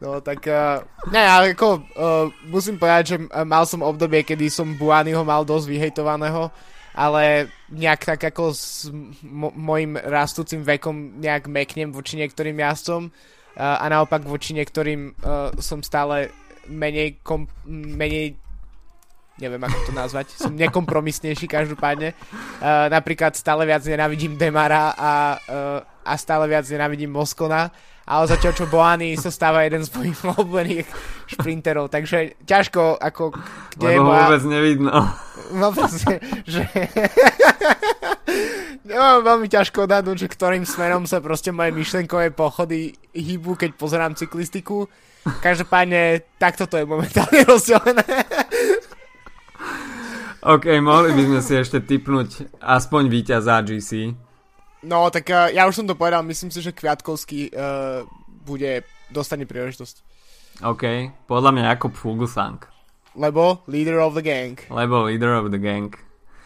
No tak, uh, ne, ale ako uh, musím povedať, že mal som obdobie, kedy som Buányho mal dosť vyhejtovaného, ale nejak tak ako s mo- mojim rastúcim vekom nejak meknem voči niektorým jazdcom a naopak voči niektorým uh, som stále menej, kom- menej neviem ako to nazvať, som nekompromisnejší každopádne. Uh, napríklad stále viac nenávidím Demara a, uh, a stále viac nenávidím Moskona ale zatiaľ čo Boany sa stáva jeden z mojich obľúbených šprinterov, takže ťažko ako... Kde Lebo moja... vôbec nevidno. No proste, že... no, veľmi ťažko odhadnúť, že ktorým smerom sa proste moje myšlenkové pochody hýbu, keď pozerám cyklistiku. Každopádne, takto to je momentálne rozdelené. OK, mohli by sme si ešte typnúť aspoň víťaza GC. No, tak uh, ja už som to povedal, myslím si, že Kviatkovský uh, bude, dostane príležitosť. OK, podľa mňa Jakub Fuglsang. Lebo leader of the gang. Lebo leader of the gang.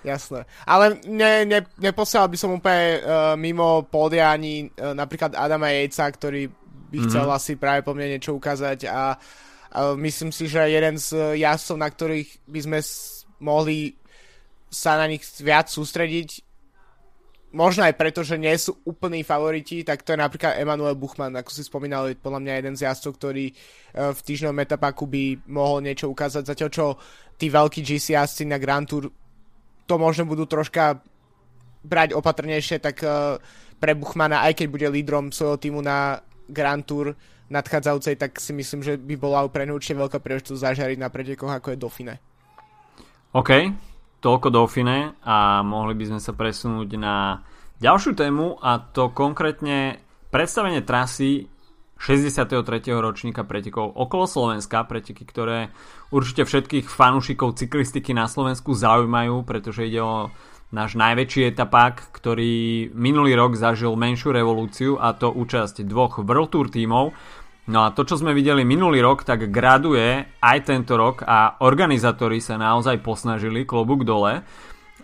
Jasné. Ale ne, ne, neposielal by som úplne uh, mimo pódia ani uh, napríklad Adama Jejca, ktorý by chcel mm-hmm. asi práve po mne niečo ukázať a, a myslím si, že jeden z jazdcov, na ktorých by sme s, mohli sa na nich viac sústrediť, možno aj preto, že nie sú úplní favoriti, tak to je napríklad Emanuel Buchmann, ako si spomínal, je podľa mňa jeden z jazdcov, ktorý e, v týždňovom etapaku by mohol niečo ukázať, zatiaľ čo tí veľkí GC jazdci na Grand Tour to možno budú troška brať opatrnejšie, tak e, pre Buchmana, aj keď bude lídrom svojho týmu na Grand Tour nadchádzajúcej, tak si myslím, že by bola pre určite veľká príležitosť zažariť na pretekoch, ako je Dauphine. OK, toľko Dauphine a mohli by sme sa presunúť na ďalšiu tému a to konkrétne predstavenie trasy 63. ročníka pretekov okolo Slovenska, preteky, ktoré určite všetkých fanúšikov cyklistiky na Slovensku zaujímajú, pretože ide o náš najväčší etapák, ktorý minulý rok zažil menšiu revolúciu a to účasť dvoch World Tour tímov No a to, čo sme videli minulý rok, tak graduje aj tento rok a organizátori sa naozaj posnažili klobúk dole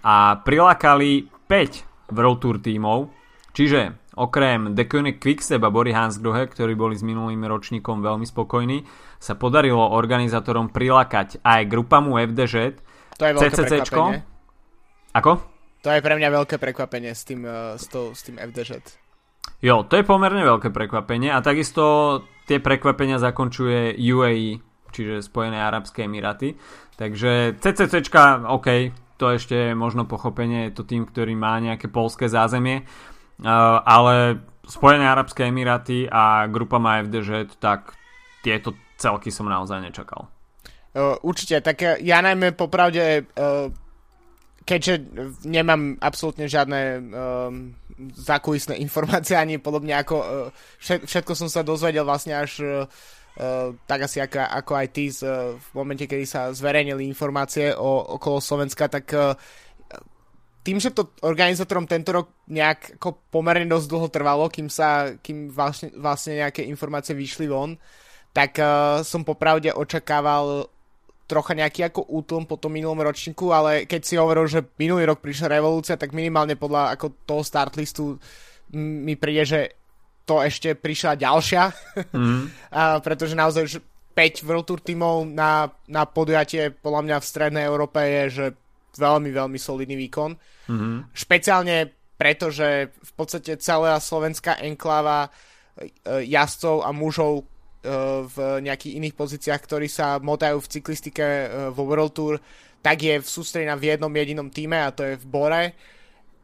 a prilákali 5 World Tour tímov, Čiže okrem Dekone Quickstep a Bory Hansgrohe, ktorí boli s minulým ročníkom veľmi spokojní, sa podarilo organizátorom prilákať aj grupamu FDŽ, to je CCCčko. Ako? To je pre mňa veľké prekvapenie s tým, uh, s, to, s tým FDŽ. Jo, to je pomerne veľké prekvapenie a takisto tie prekvapenia zakončuje UAE, čiže Spojené Arabské Emiráty. Takže CCCčka, OK, to ešte možno pochopenie, je to tým, ktorý má nejaké polské zázemie. Eh, ale Spojené Arabské Emiráty a grupa má FDŽ, tak tieto celky som naozaj nečakal. Uh, určite, tak ja najmä popravde, uh, keďže nemám absolútne žiadne um, zákulisné informácie ani podobne ako všetko som sa dozvedel vlastne až uh, tak asi ako, ako aj ty v momente, kedy sa zverejnili informácie o, okolo Slovenska, tak tým, že to organizátorom tento rok nejak ako pomerne dosť dlho trvalo, kým sa, kým vlastne, vlastne nejaké informácie vyšli von, tak uh, som popravde očakával trocha nejaký ako útlm po tom minulom ročníku, ale keď si hovoril, že minulý rok prišla revolúcia, tak minimálne podľa ako toho startlistu mi príde, že to ešte prišla ďalšia, mm. a, pretože naozaj že 5 World Tour tímov na, na podujatie podľa mňa v strednej Európe je, že veľmi, veľmi solidný výkon. Mm-hmm. Špeciálne preto, že v podstate celá slovenská enkláva e, jazdcov a mužov e, v nejakých iných pozíciách, ktorí sa motajú v cyklistike e, vo World Tour, tak je v sústredená v jednom jedinom týme a to je v Bore.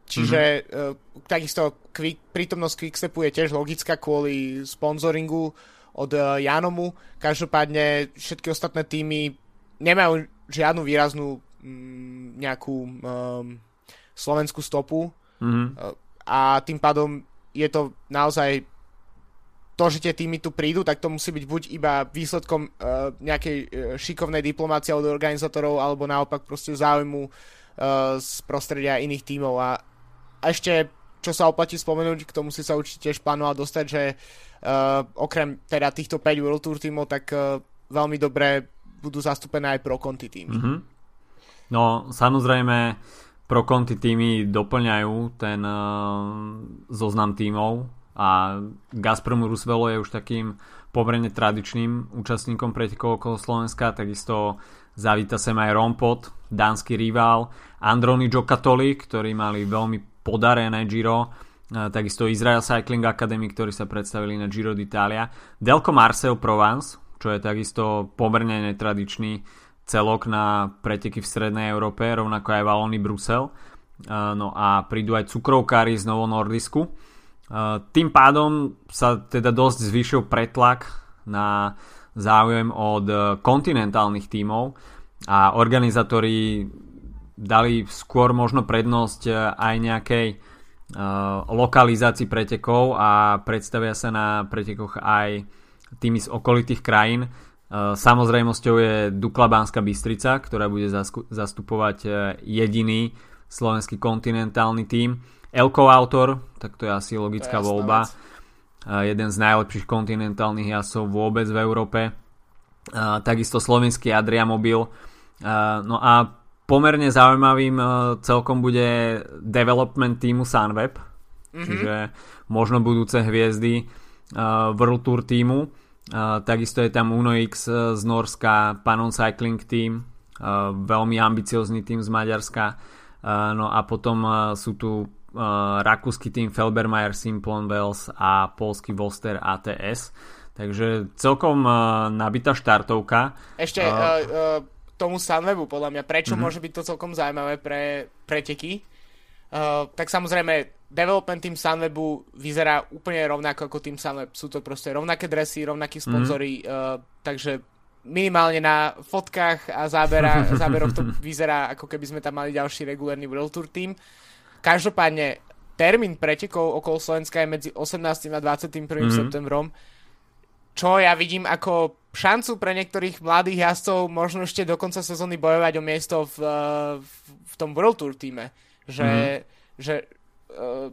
Čiže mm-hmm. takisto quick, prítomnosť Quickstepu je tiež logická kvôli sponzoringu od Janomu. Každopádne všetky ostatné týmy nemajú žiadnu výraznú mm, nejakú um, slovenskú stopu mm-hmm. a tým pádom je to naozaj to, že tie týmy tu prídu, tak to musí byť buď iba výsledkom uh, nejakej uh, šikovnej diplomácie od organizátorov, alebo naopak proste záujmu uh, z prostredia iných tímov. A, a ešte, čo sa oplatí spomenúť, k tomu si sa určite tiež plánoval dostať, že uh, okrem teda týchto 5 World Tour tímov, tak uh, veľmi dobre budú zastúpené aj pro konti týmy. Mm-hmm. No, samozrejme, pro konti týmy doplňajú ten uh, zoznam tímov a Gazprom Rusvelo je už takým pomerne tradičným účastníkom pretekov okolo Slovenska, takisto zavíta sem aj Rompot, dánsky rival, Androni Giocattoli, ktorí mali veľmi podarené Giro, uh, takisto Israel Cycling Academy, ktorí sa predstavili na Giro d'Italia, Delco Marcel Provence, čo je takisto pomerne netradičný celok na preteky v Strednej Európe, rovnako aj Valony Brusel. No a prídu aj cukrovkári z Novo Nordisku. Tým pádom sa teda dosť zvýšil pretlak na záujem od kontinentálnych tímov a organizátori dali skôr možno prednosť aj nejakej lokalizácii pretekov a predstavia sa na pretekoch aj tými z okolitých krajín samozrejmosťou je Dukla Banská Bystrica, ktorá bude zastupovať eh, jediný slovenský kontinentálny tím. Elko Autor, tak to je asi logická je voľba. Vec. Eh, jeden z najlepších kontinentálnych jasov vôbec v Európe. Takisto slovenský Adria Mobil. No a pomerne zaujímavým celkom bude development týmu Sunweb, mm-hmm. čiže možno budúce hviezdy World Tour týmu takisto je tam Uno X e, z Norska, Panon Cycling Team, uh, veľmi ambiciozný tým z Maďarska. Uh, no a potom sú tu rakúsky tým Felbermayer Simplon Wells a polský Voster ATS. Takže celkom nabitá štartovka. Ešte uh, uh, tomu Sunwebu podľa mňa, prečo uh-huh. môže byť to celkom zaujímavé pre preteky? Uh, tak samozrejme development tým Sunwebu vyzerá úplne rovnako ako tým Sunweb. Sú to proste rovnaké dresy, rovnakí sponzory, mm. uh, takže minimálne na fotkách a zábera, záberoch to vyzerá ako keby sme tam mali ďalší regulárny World Tour team. Každopádne termín pretekov okolo Slovenska je medzi 18. a 21. Mm. septembrom, čo ja vidím ako šancu pre niektorých mladých jazdcov možno ešte do konca sezóny bojovať o miesto v, eh, v, v tom World Tour týme. Že, mm. že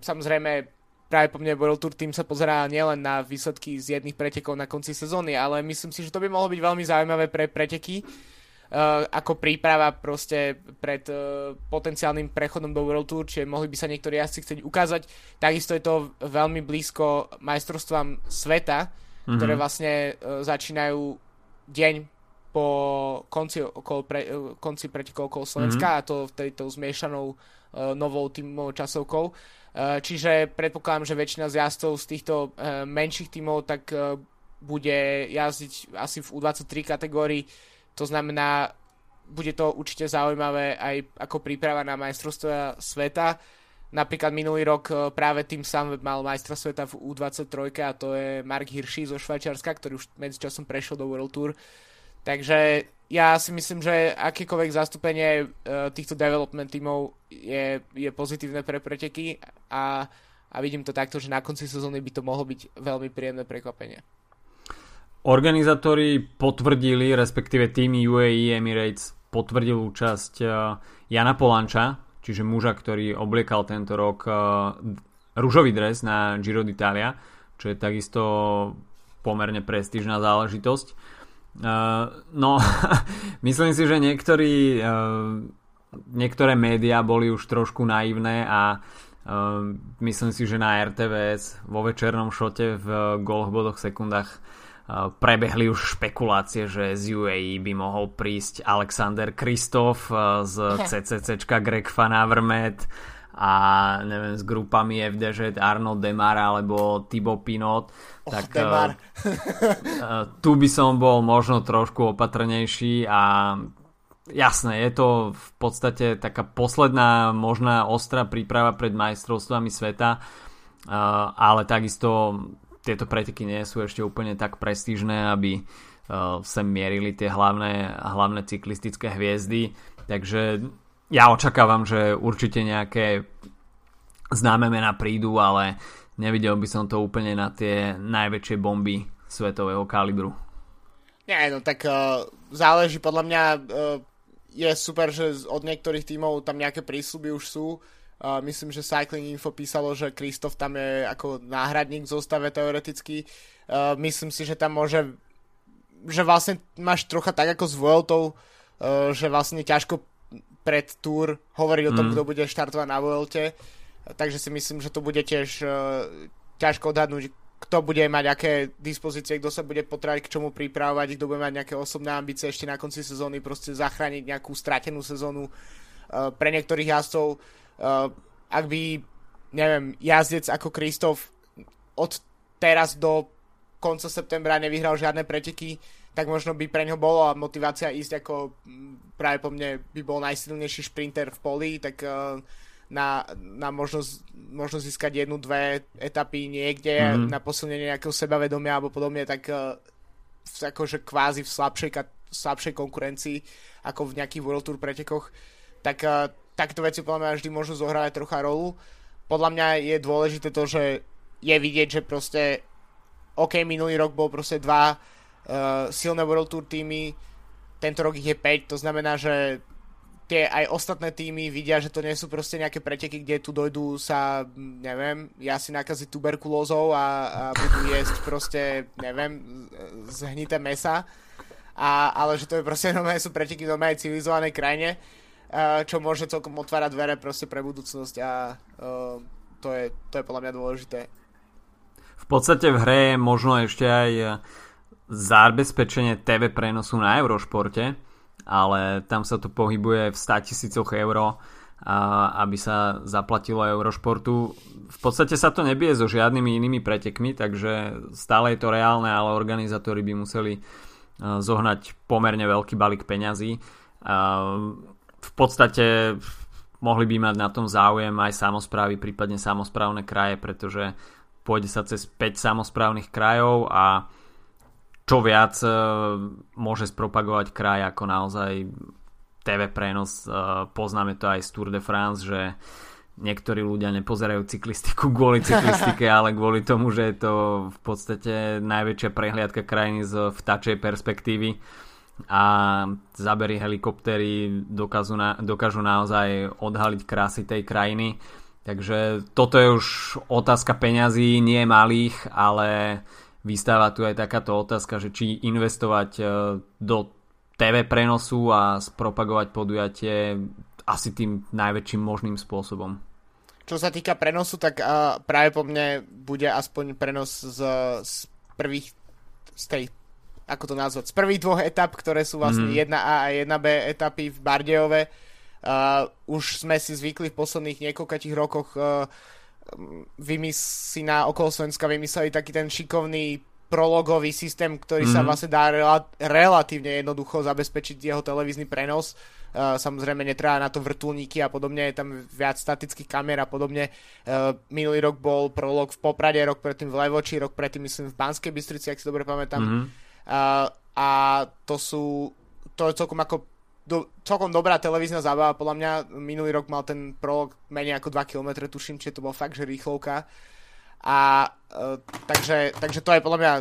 samozrejme práve po mne World Tour tým sa pozerá nielen na výsledky z jedných pretekov na konci sezóny, ale myslím si, že to by mohlo byť veľmi zaujímavé pre preteky. ako príprava proste pred uh, potenciálnym prechodom do World Tour, čiže mohli by sa niektorí jazdci chcieť ukázať. Takisto je to veľmi blízko majstrovstvám sveta, mm-hmm. ktoré vlastne uh, začínajú deň po konci, okolo pre, konci pretekov okolo Slovenska mm-hmm. a to vtedy tou zmiešanou uh, novou tímovou časovkou. Uh, čiže predpokladám, že väčšina z jazdcov z týchto uh, menších tímov tak uh, bude jazdiť asi v U23 kategórii to znamená, bude to určite zaujímavé aj ako príprava na majstrovstvo sveta. Napríklad minulý rok e, práve tým sám mal majstra sveta v U23 a to je Mark Hirschi zo Švajčiarska, ktorý už medzičasom prešiel do World Tour. Takže ja si myslím, že akékoľvek zastúpenie uh, týchto development tímov je, je pozitívne pre preteky a, a vidím to takto, že na konci sezóny by to mohlo byť veľmi príjemné prekvapenie. Organizátori potvrdili, respektíve tým UAE Emirates potvrdil účasť eh, Jana Polanča, čiže muža, ktorý obliekal tento rok eh, rúžový dres na Giro d'Italia, čo je takisto pomerne prestížna záležitosť. Eh, no, myslím si, že niektorí, niektoré médiá boli už trošku naivné a myslím si, že na RTVS vo večernom šote v goloch bodoch sekundách prebehli už špekulácie, že z UAE by mohol prísť Alexander Kristof z CCCčka Greg Van Avermaet a neviem, s grupami FDŽ Arnold Demar alebo Thibaut Pinot oh, tak Demar. tu by som bol možno trošku opatrnejší a jasné, je to v podstate taká posledná možná ostrá príprava pred majstrovstvami sveta ale takisto tieto preteky nie sú ešte úplne tak prestížne, aby sem mierili tie hlavné, hlavné cyklistické hviezdy. Takže ja očakávam, že určite nejaké známe mená prídu, ale nevidel by som to úplne na tie najväčšie bomby svetového kalibru. Nie, no tak uh, záleží podľa mňa uh, je super, že od niektorých tímov tam nejaké prísľuby už sú Uh, myslím, že Cycling Info písalo, že Kristof tam je ako náhradník v zostave teoreticky. Uh, myslím si, že tam môže že vlastne máš trocha tak ako s Vueltou, uh, že vlastne ťažko pred túr hovoriť o tom, mm. kto bude štartovať na Vuelte. Takže si myslím, že to bude tiež uh, ťažko odhadnúť, kto bude mať aké dispozície, kto sa bude potrebovať k čomu pripravovať, kto bude mať nejaké osobné ambície ešte na konci sezóny, proste zachrániť nejakú stratenú sezónu uh, pre niektorých jazdcov uh, ak by, neviem, jazdec ako Kristof od teraz do konca septembra nevyhral žiadne preteky, tak možno by pre ňo bolo motivácia ísť ako práve po mne by bol najsilnejší šprinter v poli, tak uh, na, na možnosť, možnosť získať jednu, dve etapy niekde mm-hmm. na posilnenie nejakého sebavedomia alebo podobne, tak uh, akože kvázi v slabšej, slabšej konkurencii ako v nejakých World Tour pretekoch, tak uh, takto veci podľa mňa vždy môžu zohrávať trocha rolu. Podľa mňa je dôležité to, že je vidieť, že proste OK, minulý rok bol proste dva uh, silné World Tour týmy, tento rok ich je 5, to znamená, že tie aj ostatné týmy vidia, že to nie sú proste nejaké preteky, kde tu dojdú sa, neviem, ja si nakaziť tuberkulózou a, a budú jesť proste, neviem, zhnité mesa, a, ale že to je proste normálne sú preteky v normálnej civilizovanej krajine čo môže celkom otvárať dvere proste pre budúcnosť a to je, to je podľa mňa dôležité. V podstate v hre je možno ešte aj zabezpečenie TV prenosu na Eurošporte, ale tam sa to pohybuje v 100 tisícoch eur, aby sa zaplatilo Eurošportu. V podstate sa to nebije so žiadnymi inými pretekmi, takže stále je to reálne, ale organizátori by museli zohnať pomerne veľký balík peňazí v podstate mohli by mať na tom záujem aj samozprávy, prípadne samozprávne kraje, pretože pôjde sa cez 5 samozprávnych krajov a čo viac e, môže spropagovať kraj ako naozaj TV prenos. E, poznáme to aj z Tour de France, že niektorí ľudia nepozerajú cyklistiku kvôli cyklistike, ale kvôli tomu, že je to v podstate najväčšia prehliadka krajiny z vtačej perspektívy a zábery helikoptery dokážu, na, dokážu naozaj odhaliť krásy tej krajiny. Takže toto je už otázka peňazí, nie malých, ale vystáva tu aj takáto otázka, že či investovať e, do TV prenosu a spropagovať podujatie asi tým najväčším možným spôsobom. Čo sa týka prenosu, tak uh, práve po mne bude aspoň prenos z, z prvých z tej, ako to nazvať, z prvých dvoch etap, ktoré sú vlastne mm. 1A a 1B etapy v Bardejove. Uh, už sme si zvykli v posledných niekoľkých rokoch uh, vymysli na okolo Slovenska vymysleli taký ten šikovný prologový systém, ktorý mm. sa mhm. vlastne dá rela- relatívne jednoducho zabezpečiť jeho televízny prenos. Uh, samozrejme netreba na to vrtulníky a podobne, je tam viac statických kamier a podobne. Uh, minulý rok bol prolog v Poprade, rok predtým v Levoči, rok predtým myslím v Banskej Bystrici, ak si dobre pamätám. Mm. Uh, a to sú, to je celkom ako do, celkom dobrá televízna zábava, podľa mňa minulý rok mal ten prolog menej ako 2 km, tuším, čiže to bol fakt, že rýchlovka. A uh, takže, takže to je podľa mňa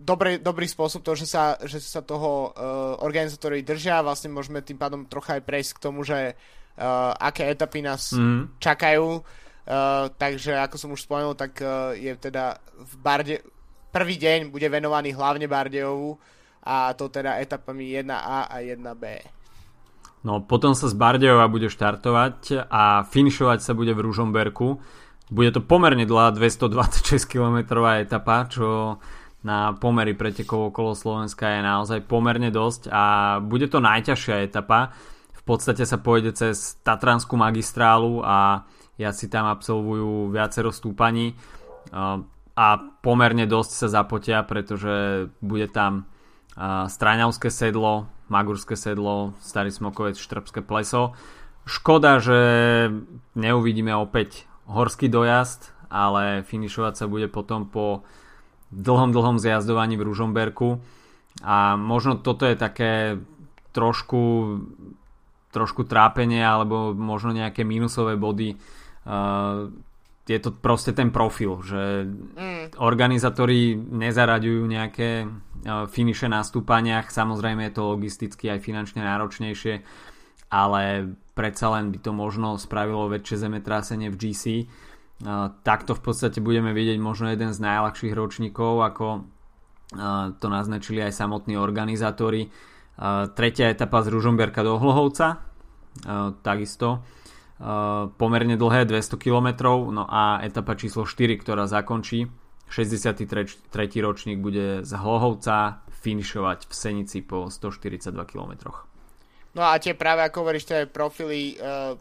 dobrý, dobrý spôsob to, že sa, že sa toho uh, organizátori držia. Vlastne môžeme tým pádom trocha aj prejsť k tomu, že uh, aké etapy nás mm. čakajú. Uh, takže ako som už spomenul, tak uh, je teda v Barde... Prvý deň bude venovaný hlavne Bardejovu a to teda etapami 1A a 1B. No potom sa z Bardejova bude štartovať a finišovať sa bude v Ružomberku. Bude to pomerne dlhá 226 km etapa, čo na pomery pretekov okolo Slovenska je naozaj pomerne dosť a bude to najťažšia etapa. V podstate sa pôjde cez Tatranskú magistrálu a si tam absolvujú viacero stúpaní a pomerne dosť sa zapotia, pretože bude tam Straňavské sedlo, Magurské sedlo, Starý Smokovec, Štrbské pleso. Škoda, že neuvidíme opäť horský dojazd, ale finišovať sa bude potom po dlhom, dlhom zjazdovaní v Ružomberku a možno toto je také trošku trošku trápenie alebo možno nejaké mínusové body uh, je to proste ten profil, že mm. organizátori nezaraďujú nejaké finiše na stúpaniach. Samozrejme je to logisticky aj finančne náročnejšie, ale predsa len by to možno spravilo väčšie zemetrásenie v GC. Takto v podstate budeme vidieť možno jeden z najľahších ročníkov, ako to naznačili aj samotní organizátori. Tretia etapa z Ružomberka do Hlohovca, takisto pomerne dlhé 200 km, no a etapa číslo 4, ktorá zakončí 63. ročník bude z Hlohovca finišovať v Senici po 142 km. No a tie práve ako hovoríš, tie profily uh,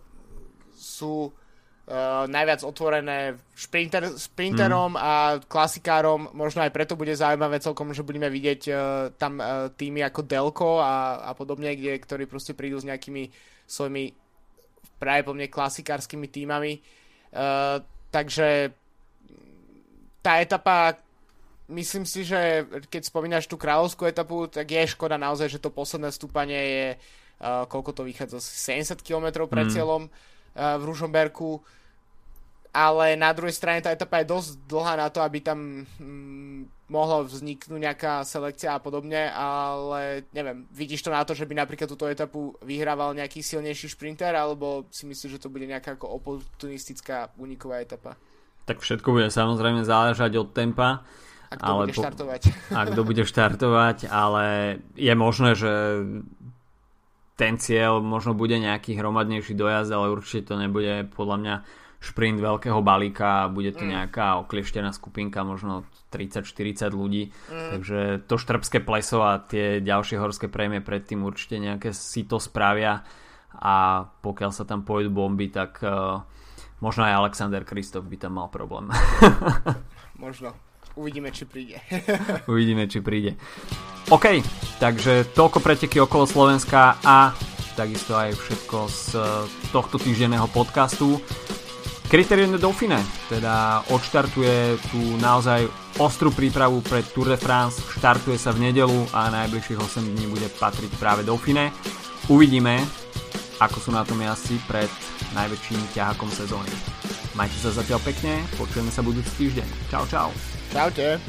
sú uh, najviac otvorené šprinter, sprinterom mm. a klasikárom. Možno aj preto bude zaujímavé celkom, že budeme vidieť uh, tam uh, týmy ako Delko a, a podobne, kde, ktorí proste prídu s nejakými svojimi práve po mne klasikárskymi týmami. Uh, takže tá etapa, myslím si, že keď spomínaš tú kráľovskú etapu, tak je škoda naozaj, že to posledné stúpanie je, uh, koľko to vychádza, 70 km pred mm. cieľom uh, v Ružomberku, ale na druhej strane tá etapa je dosť dlhá na to, aby tam mm, mohlo vzniknúť nejaká selekcia a podobne, ale neviem, vidíš to na to, že by napríklad túto etapu vyhrával nejaký silnejší šprinter, alebo si myslíš, že to bude nejaká ako oportunistická uniková etapa? tak všetko bude samozrejme záležať od tempa. A kto ale bude po, štartovať. A kto bude štartovať, ale je možné, že ten cieľ možno bude nejaký hromadnejší dojazd, ale určite to nebude podľa mňa šprint veľkého balíka, bude to mm. nejaká oklieštená skupinka, možno 30-40 ľudí, mm. takže to štrbské pleso a tie ďalšie horské prémie predtým určite nejaké si to spravia a pokiaľ sa tam pôjdu bomby, tak uh, Možno aj Alexander Kristof by tam mal problém. Možno. Uvidíme, či príde. Uvidíme, či príde. OK, takže toľko preteky okolo Slovenska a takisto aj všetko z tohto týždenného podcastu. Criterium de Dauphine teda odštartuje tú naozaj ostrú prípravu pre Tour de France, štartuje sa v nedelu a najbližších 8 dní bude patriť práve Dauphine. Uvidíme, ako sú na tom jazdci pred najväčším ťahakom sezóny. Majte sa zatiaľ pekne, počujeme sa budúci týždeň. Čau, čau. Čaute.